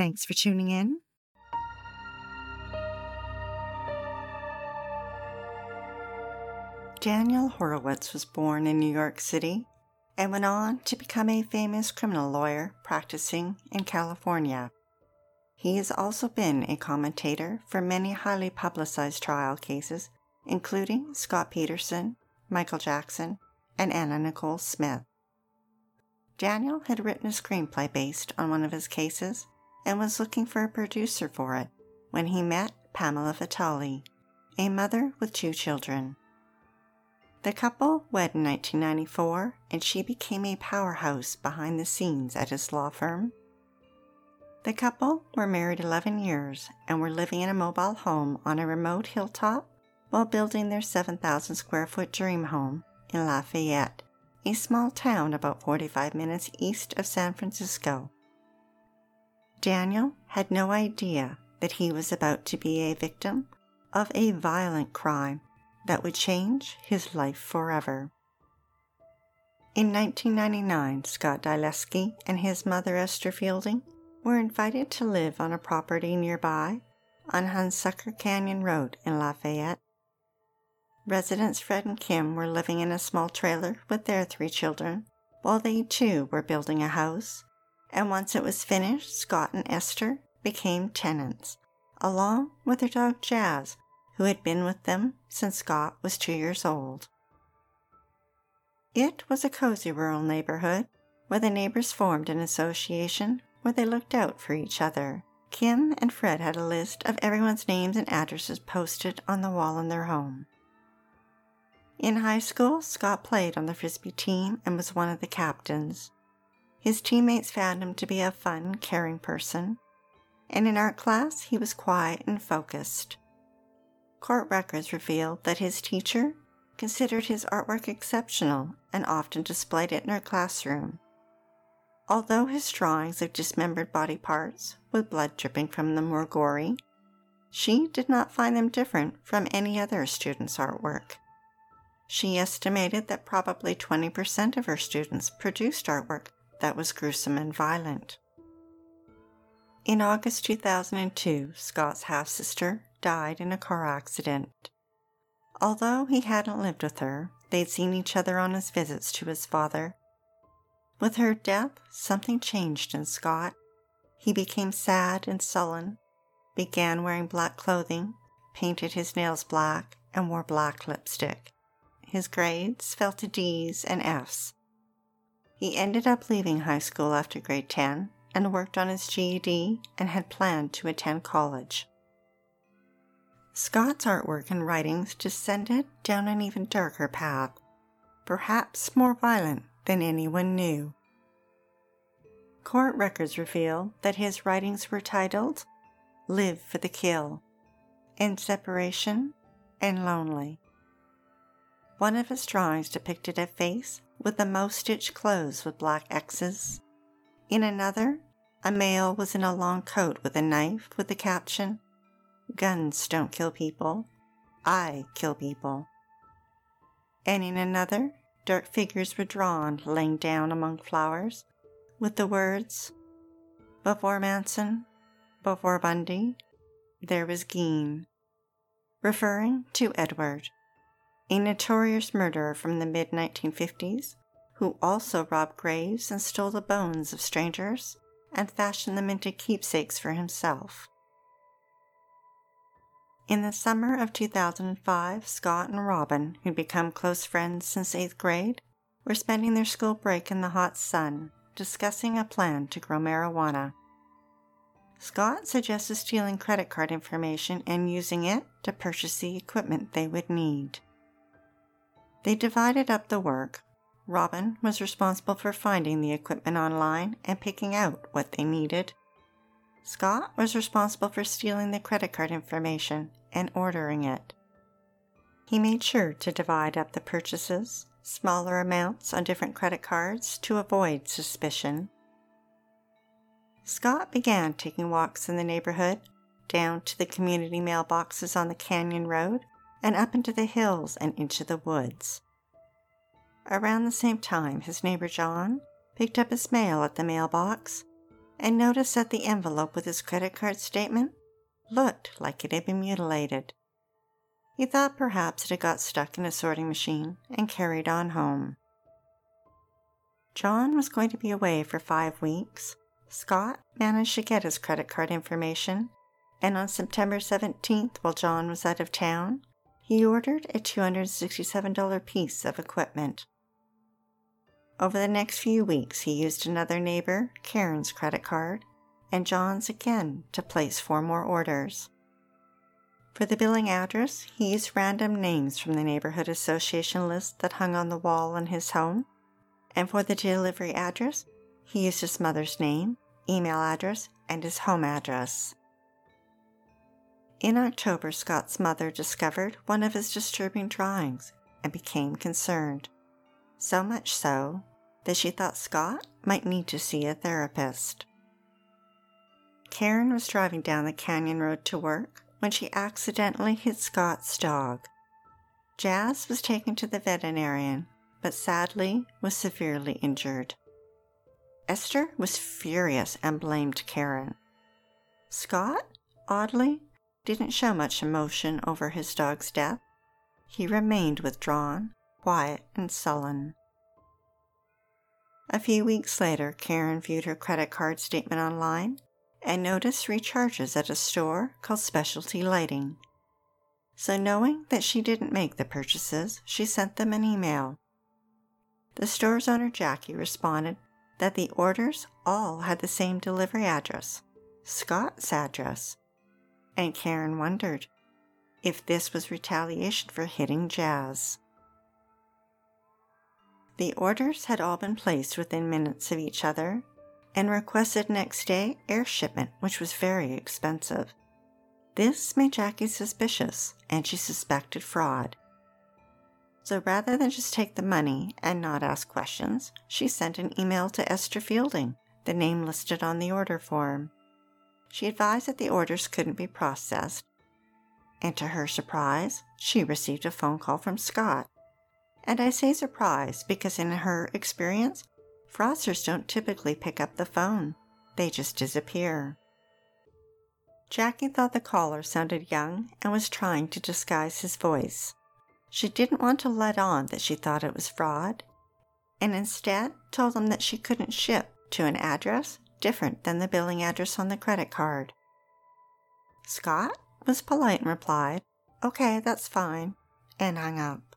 Thanks for tuning in. Daniel Horowitz was born in New York City and went on to become a famous criminal lawyer practicing in California. He has also been a commentator for many highly publicized trial cases, including Scott Peterson, Michael Jackson, and Anna Nicole Smith. Daniel had written a screenplay based on one of his cases and was looking for a producer for it when he met Pamela Vitale, a mother with two children. The couple wed in 1994 and she became a powerhouse behind the scenes at his law firm. The couple were married 11 years and were living in a mobile home on a remote hilltop while building their 7,000 square foot dream home in Lafayette, a small town about 45 minutes east of San Francisco. Daniel had no idea that he was about to be a victim of a violent crime that would change his life forever. In 1999, Scott Dyleski and his mother Esther Fielding were invited to live on a property nearby on Hunsaker Canyon Road in Lafayette. Residents Fred and Kim were living in a small trailer with their three children, while they too were building a house, and once it was finished, Scott and Esther became tenants, along with their dog Jazz, who had been with them since Scott was two years old. It was a cozy rural neighborhood where the neighbors formed an association where they looked out for each other. Kim and Fred had a list of everyone's names and addresses posted on the wall in their home. In high school, Scott played on the frisbee team and was one of the captains. His teammates found him to be a fun, caring person, and in art class, he was quiet and focused. Court records reveal that his teacher considered his artwork exceptional and often displayed it in her classroom. Although his drawings of dismembered body parts, with blood dripping from them, were gory, she did not find them different from any other student's artwork. She estimated that probably 20% of her students produced artwork that was gruesome and violent. In August 2002, Scott's half sister died in a car accident. Although he hadn't lived with her, they'd seen each other on his visits to his father. With her death, something changed in Scott. He became sad and sullen, began wearing black clothing, painted his nails black, and wore black lipstick. His grades fell to D's and F's. He ended up leaving high school after grade 10 and worked on his GED and had planned to attend college. Scott's artwork and writings descended down an even darker path, perhaps more violent than anyone knew. Court records reveal that his writings were titled Live for the Kill, In Separation, and Lonely. One of his drawings depicted a face with the most stitched clothes with black X's. In another, a male was in a long coat with a knife with the caption, Guns don't kill people. I kill people. And in another, dark figures were drawn laying down among flowers with the words, Before Manson, before Bundy, there was Gein, referring to Edward, a notorious murderer from the mid 1950s who also robbed graves and stole the bones of strangers and fashioned them into keepsakes for himself. In the summer of 2005, Scott and Robin, who'd become close friends since eighth grade, were spending their school break in the hot sun, discussing a plan to grow marijuana. Scott suggested stealing credit card information and using it to purchase the equipment they would need. They divided up the work. Robin was responsible for finding the equipment online and picking out what they needed, Scott was responsible for stealing the credit card information and ordering it. He made sure to divide up the purchases, smaller amounts on different credit cards to avoid suspicion. Scott began taking walks in the neighborhood, down to the community mailboxes on the canyon road, and up into the hills and into the woods. Around the same time, his neighbor John picked up his mail at the mailbox and noticed that the envelope with his credit card statement looked like it had been mutilated. He thought perhaps it had got stuck in a sorting machine and carried on home. John was going to be away for five weeks. Scott managed to get his credit card information, and on September 17th, while John was out of town, he ordered a $267 piece of equipment. Over the next few weeks, he used another neighbor, Karen's credit card, and John's again to place four more orders. For the billing address, he used random names from the neighborhood association list that hung on the wall in his home. And for the delivery address, he used his mother's name, email address, and his home address. In October, Scott's mother discovered one of his disturbing drawings and became concerned. So much so that she thought Scott might need to see a therapist. Karen was driving down the canyon road to work when she accidentally hit Scott's dog. Jazz was taken to the veterinarian, but sadly was severely injured. Esther was furious and blamed Karen. Scott, oddly, didn't show much emotion over his dog's death. He remained withdrawn, quiet, and sullen. A few weeks later, Karen viewed her credit card statement online and noticed recharges at a store called Specialty Lighting. So, knowing that she didn't make the purchases, she sent them an email. The store's owner, Jackie, responded that the orders all had the same delivery address, Scott's address, and Karen wondered if this was retaliation for hitting Jazz. The orders had all been placed within minutes of each other and requested next day air shipment, which was very expensive. This made Jackie suspicious, and she suspected fraud. So rather than just take the money and not ask questions, she sent an email to Esther Fielding, the name listed on the order form. She advised that the orders couldn't be processed, and to her surprise, she received a phone call from Scott. And I say surprise because, in her experience, fraudsters don't typically pick up the phone, they just disappear. Jackie thought the caller sounded young and was trying to disguise his voice. She didn't want to let on that she thought it was fraud, and instead told him that she couldn't ship to an address different than the billing address on the credit card. Scott was polite and replied, Okay, that's fine, and hung up.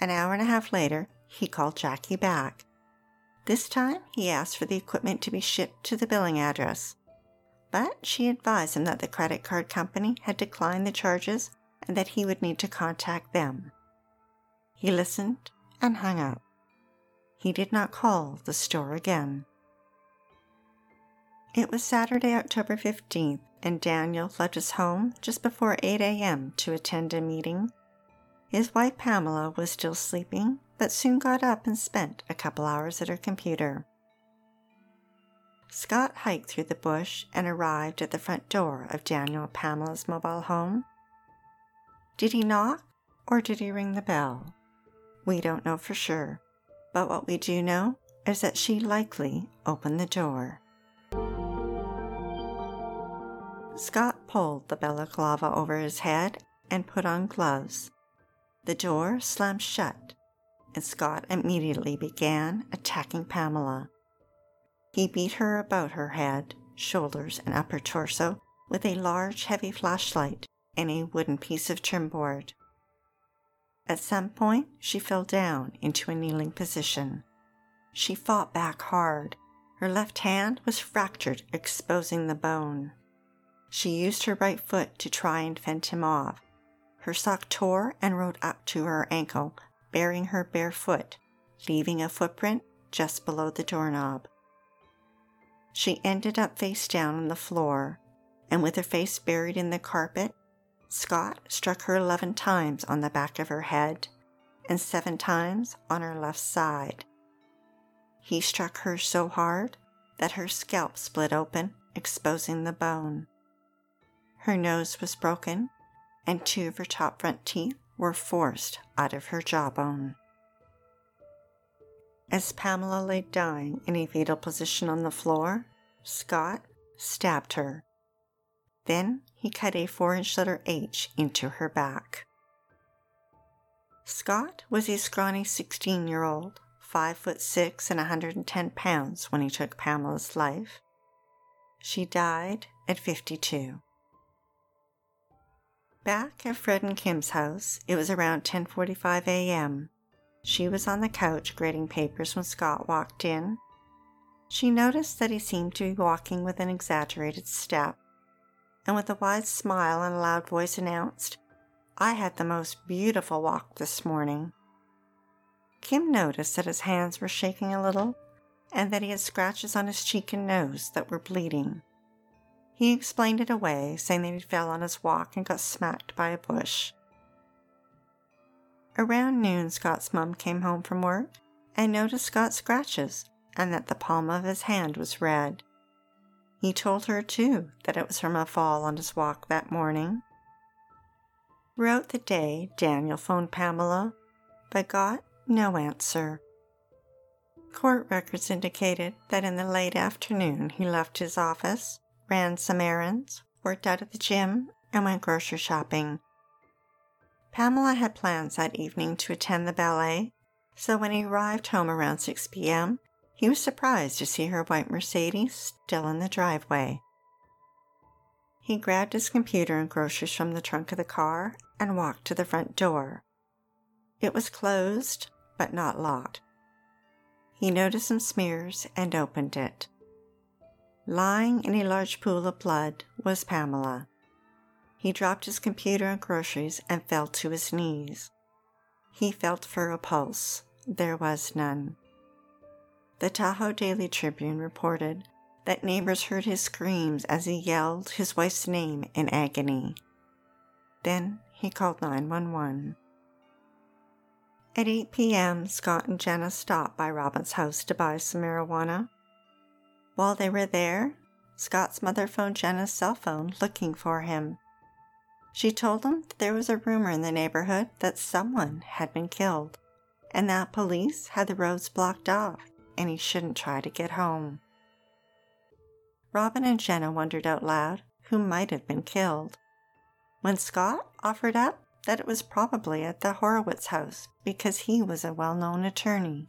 An hour and a half later, he called Jackie back. This time, he asked for the equipment to be shipped to the billing address. But she advised him that the credit card company had declined the charges and that he would need to contact them. He listened and hung up. He did not call the store again. It was Saturday, October 15th, and Daniel left his home just before 8 a.m. to attend a meeting his wife Pamela was still sleeping, but soon got up and spent a couple hours at her computer. Scott hiked through the bush and arrived at the front door of Daniel and Pamela's mobile home. Did he knock or did he ring the bell? We don't know for sure, but what we do know is that she likely opened the door. Scott pulled the balaclava over his head and put on gloves. The door slammed shut, and Scott immediately began attacking Pamela. He beat her about her head, shoulders, and upper torso with a large, heavy flashlight and a wooden piece of trim board. At some point, she fell down into a kneeling position. She fought back hard. Her left hand was fractured, exposing the bone. She used her right foot to try and fend him off, her sock tore and rode up to her ankle, bearing her bare foot, leaving a footprint just below the doorknob. she ended up face down on the floor, and with her face buried in the carpet, Scott struck her 11 times on the back of her head and 7 times on her left side. He struck her so hard that her scalp split open, exposing the bone. Her nose was broken, and two of her top front teeth were forced out of her jawbone. As Pamela lay dying in a fetal position on the floor, Scott stabbed her. Then he cut a four inch letter H into her back. Scott was a scrawny 16 year old, 5 foot 6 and 110 pounds when he took Pamela's life. She died at 52. Back at Fred and Kim's house, it was around 10:45 a.m. She was on the couch grading papers when Scott walked in. She noticed that he seemed to be walking with an exaggerated step, and with a wide smile and a loud voice announced, I had the most beautiful walk this morning. Kim noticed that his hands were shaking a little and that he had scratches on his cheek and nose that were bleeding. He explained it away, saying that he fell on his walk and got smacked by a bush. Around noon, Scott's mum came home from work and noticed Scott's scratches and that the palm of his hand was red. He told her, too, that it was from a fall on his walk that morning. Throughout the day, Daniel phoned Pamela, but got no answer. Court records indicated that in the late afternoon he left his office, ran some errands, worked out at the gym, and went grocery shopping. Pamela had plans that evening to attend the ballet, so when he arrived home around 6 p.m., he was surprised to see her white Mercedes still in the driveway. He grabbed his computer and groceries from the trunk of the car and walked to the front door. It was closed, but not locked. He noticed some smears and opened it. Lying in a large pool of blood was Pamela. He dropped his computer and groceries and fell to his knees. He felt for a pulse. There was none. The Tahoe Daily Tribune reported that neighbors heard his screams as he yelled his wife's name in agony. Then he called 911. At 8 p.m., Scott and Jenna stopped by Robin's house to buy some marijuana. While they were there, Scott's mother phoned Jenna's cell phone looking for him. She told him that there was a rumor in the neighborhood that someone had been killed and that police had the roads blocked off and he shouldn't try to get home. Robin and Jenna wondered out loud who might have been killed when Scott offered up that it was probably at the Horowitz house because he was a well known attorney.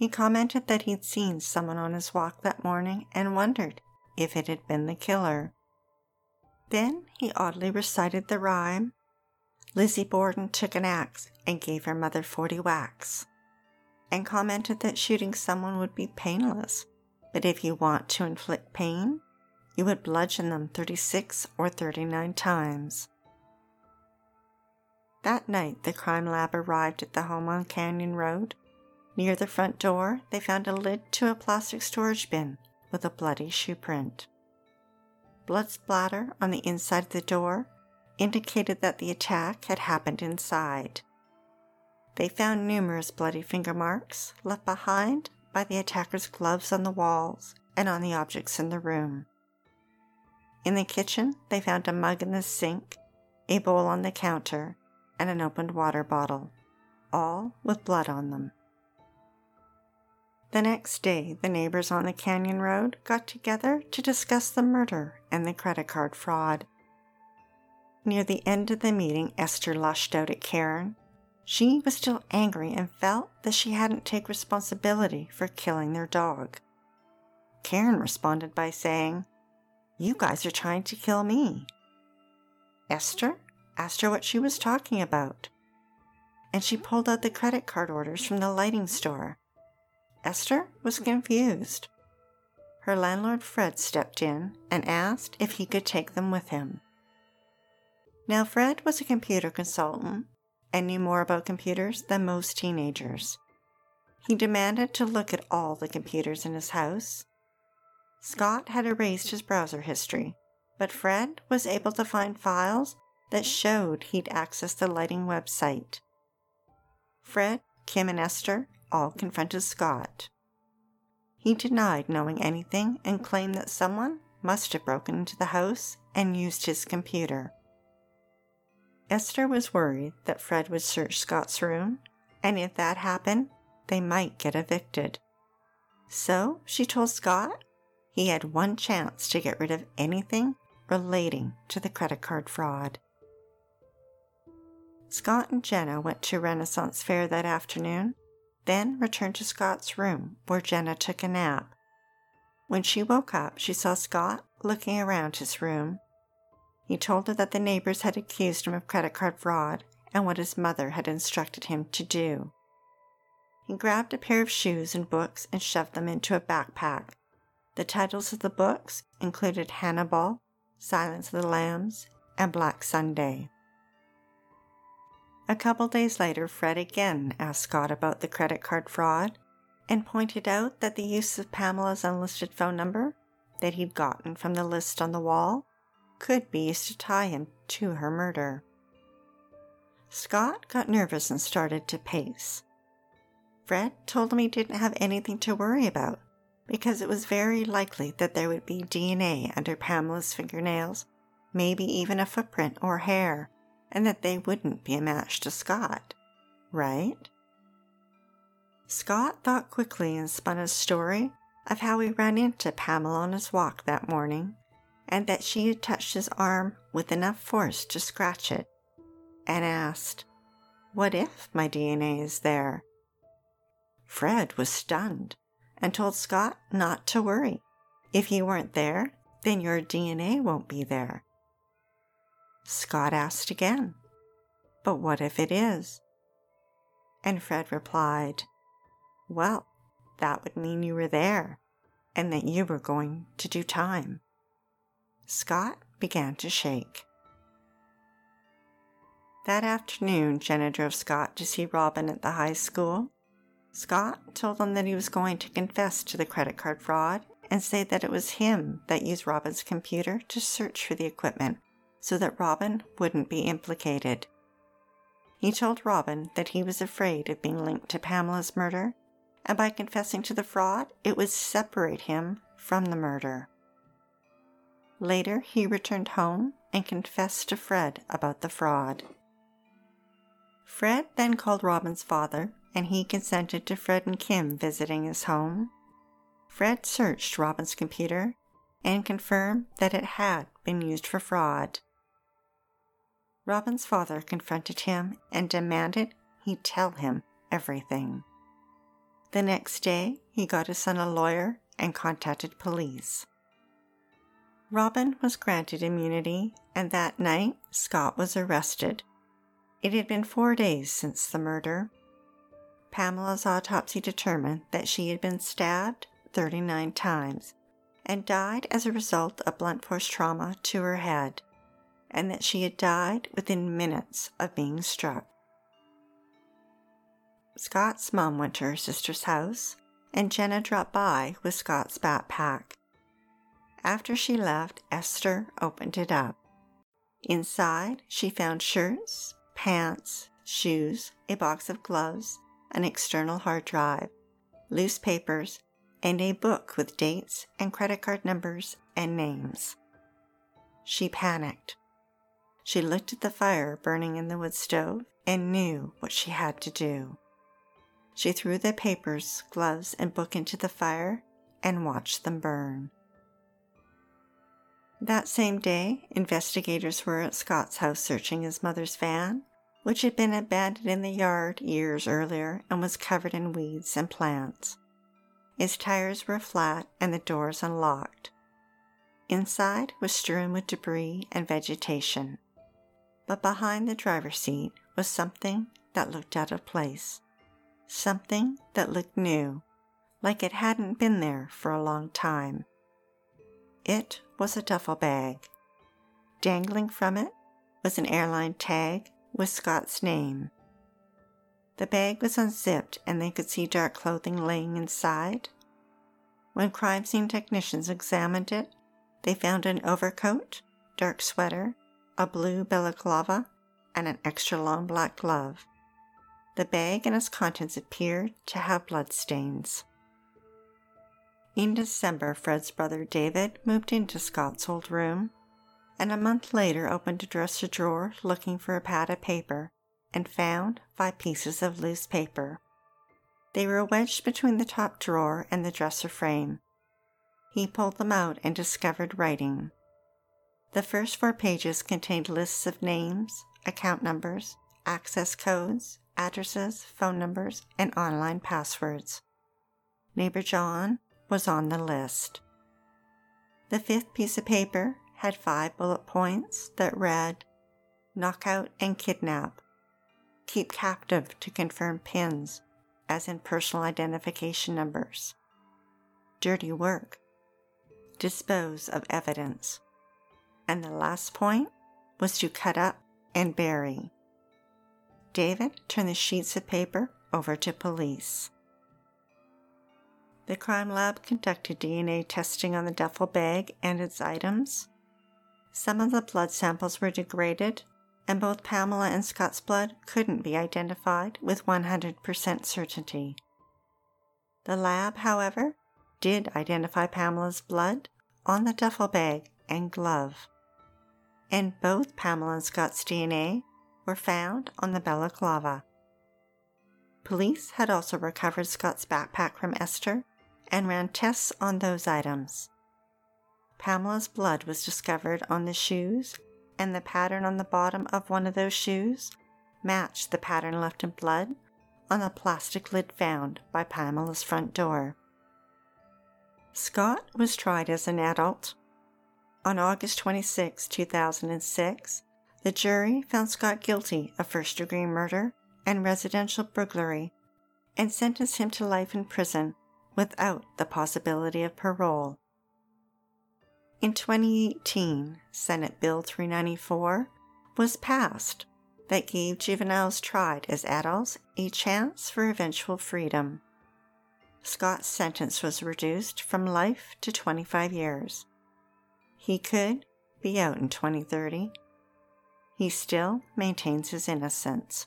He commented that he'd seen someone on his walk that morning and wondered if it had been the killer. Then he oddly recited the rhyme Lizzie Borden took an axe and gave her mother 40 whacks, and commented that shooting someone would be painless, but if you want to inflict pain, you would bludgeon them 36 or 39 times. That night, the crime lab arrived at the home on Canyon Road. Near the front door, they found a lid to a plastic storage bin with a bloody shoe print blood splatter on the inside of the door indicated that the attack had happened inside. They found numerous bloody finger marks left behind by the attacker's gloves on the walls and on the objects in the room. In the kitchen, they found a mug in the sink, a bowl on the counter, and an opened water bottle, all with blood on them. The next day, the neighbors on the canyon road got together to discuss the murder and the credit card fraud. Near the end of the meeting, Esther lashed out at Karen. She was still angry and felt that she hadn't taken responsibility for killing their dog. Karen responded by saying, You guys are trying to kill me. Esther asked her what she was talking about, and she pulled out the credit card orders from the lighting store. Esther was confused. Her landlord Fred stepped in and asked if he could take them with him. Now, Fred was a computer consultant and knew more about computers than most teenagers. He demanded to look at all the computers in his house. Scott had erased his browser history, but Fred was able to find files that showed he'd accessed the lighting website. Fred, Kim, and Esther all confronted Scott. He denied knowing anything and claimed that someone must have broken into the house and used his computer. Esther was worried that Fred would search Scott's room, and if that happened, they might get evicted. So she told Scott he had one chance to get rid of anything relating to the credit card fraud. Scott and Jenna went to Renaissance Fair that afternoon, then returned to Scott's room where Jenna took a nap. When she woke up, she saw Scott looking around his room. He told her that the neighbors had accused him of credit card fraud and what his mother had instructed him to do. He grabbed a pair of shoes and books and shoved them into a backpack. The titles of the books included Hannibal, Silence of the Lambs, and Black Sunday. A couple days later, Fred again asked Scott about the credit card fraud and pointed out that the use of Pamela's unlisted phone number that he'd gotten from the list on the wall could be used to tie him to her murder. Scott got nervous and started to pace. Fred told him he didn't have anything to worry about because it was very likely that there would be DNA under Pamela's fingernails, maybe even a footprint or hair, and that they wouldn't be a match to Scott, right? Scott thought quickly and spun a story of how he ran into Pamela on his walk that morning and that she had touched his arm with enough force to scratch it, and asked, What if my DNA is there? Fred was stunned and told Scott not to worry. If you weren't there, then your DNA won't be there. Scott asked again, But what if it is? And Fred replied, Well, that would mean you were there and that you were going to do time. Scott began to shake. That afternoon, Jenna drove Scott to see Robin at the high school Scott told them that he was going to confess to the credit card fraud and say that it was him that used Robin's computer to search for the equipment so that Robin wouldn't be implicated. He told Robin that he was afraid of being linked to Pamela's murder, and by confessing to the fraud, it would separate him from the murder. Later, he returned home and confessed to Fred about the fraud. Fred then called Robin's father and he consented to Fred and Kim visiting his home. Fred searched Robin's computer and confirmed that it had been used for fraud. Robin's father confronted him and demanded he tell him everything. The next day, he got his son a lawyer and contacted police. Robin was granted immunity, and that night, Scott was arrested. It had been four days since the murder, Pamela's autopsy determined that she had been stabbed 39 times and died as a result of blunt force trauma to her head, and that she had died within minutes of being struck. Scott's mom went to her sister's house, and Jenna dropped by with Scott's backpack. After she left, Esther opened it up. Inside, she found shirts, pants, shoes, a box of gloves, an external hard drive, loose papers, and a book with dates and credit card numbers and names. She panicked. She looked at the fire burning in the wood stove and knew what she had to do. She threw the papers, gloves, and book into the fire and watched them burn. That same day, investigators were at Scott's house searching his mother's van which had been abandoned in the yard years earlier and was covered in weeds and plants. Its tires were flat and the doors unlocked. Inside was strewn with debris and vegetation. But behind the driver's seat was something that looked out of place. Something that looked new, like it hadn't been there for a long time. It was a duffel bag. Dangling from it was an airline tag with Scott's name. The bag was unzipped and they could see dark clothing laying inside. When crime scene technicians examined it, they found an overcoat, dark sweater, a blue balaclava, and an extra long black glove. The bag and its contents appeared to have blood stains. In December, Fred's brother David moved into Scott's old room, and a month later opened a dresser drawer looking for a pad of paper and found five pieces of loose paper. They were wedged between the top drawer and the dresser frame. He pulled them out and discovered writing. The first four pages contained lists of names, account numbers, access codes, addresses, phone numbers, and online passwords. Neighbor John was on the list. The fifth piece of paper had five bullet points that read Knockout and kidnap. Keep captive to confirm pins, as in personal identification numbers. Dirty work. Dispose of evidence. And the last point was to cut up and bury. David turned the sheets of paper over to police. The crime lab conducted DNA testing on the duffel bag and its items. Some of the blood samples were degraded and both Pamela and Scott's blood couldn't be identified with 100% certainty. The lab, however, did identify Pamela's blood on the duffel bag and glove, and both Pamela and Scott's DNA were found on the balaclava. Police had also recovered Scott's backpack from Esther and ran tests on those items. Pamela's blood was discovered on the shoes and the pattern on the bottom of one of those shoes matched the pattern left in blood on the plastic lid found by Pamela's front door. Scott was tried as an adult. On August 26, 2006, the jury found Scott guilty of first degree murder and residential burglary and sentenced him to life in prison without the possibility of parole. In 2018, Senate Bill 394 was passed that gave juveniles tried as adults a chance for eventual freedom. Scott's sentence was reduced from life to 25 years. He could be out in 2030. He still maintains his innocence.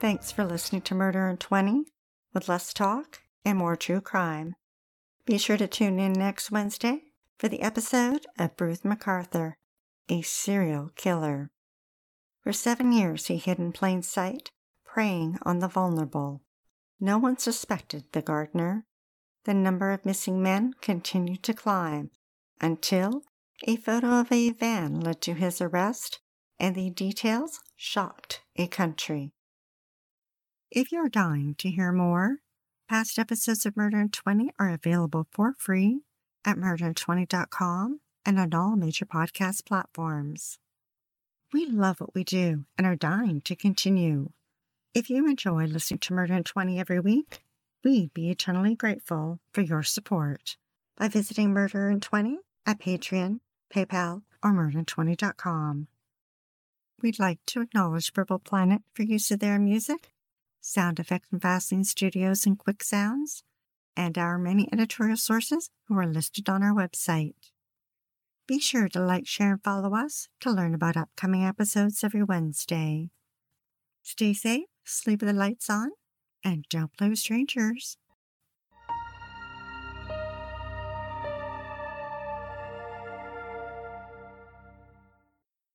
Thanks for listening to Murder in 20 with less talk and more true crime. Be sure to tune in next Wednesday for the episode of Bruce McArthur, a serial killer. For seven years, he hid in plain sight, preying on the vulnerable. No one suspected the gardener. The number of missing men continued to climb until a photo of a van led to his arrest, and the details shocked a country. If you're dying to hear more, past episodes of Murder in 20 are available for free at murder20.com and on all major podcast platforms. We love what we do and are dying to continue. If you enjoy listening to Murder in 20 every week, we'd be eternally grateful for your support by visiting Murder in 20 at Patreon, PayPal, or murder20.com. We'd like to acknowledge Purple Planet for use of their music Sound Effects and Vaseline Studios and Quick Sounds, and our many editorial sources who are listed on our website. Be sure to like, share, and follow us to learn about upcoming episodes every Wednesday. Stay safe, sleep with the lights on, and don't play with strangers.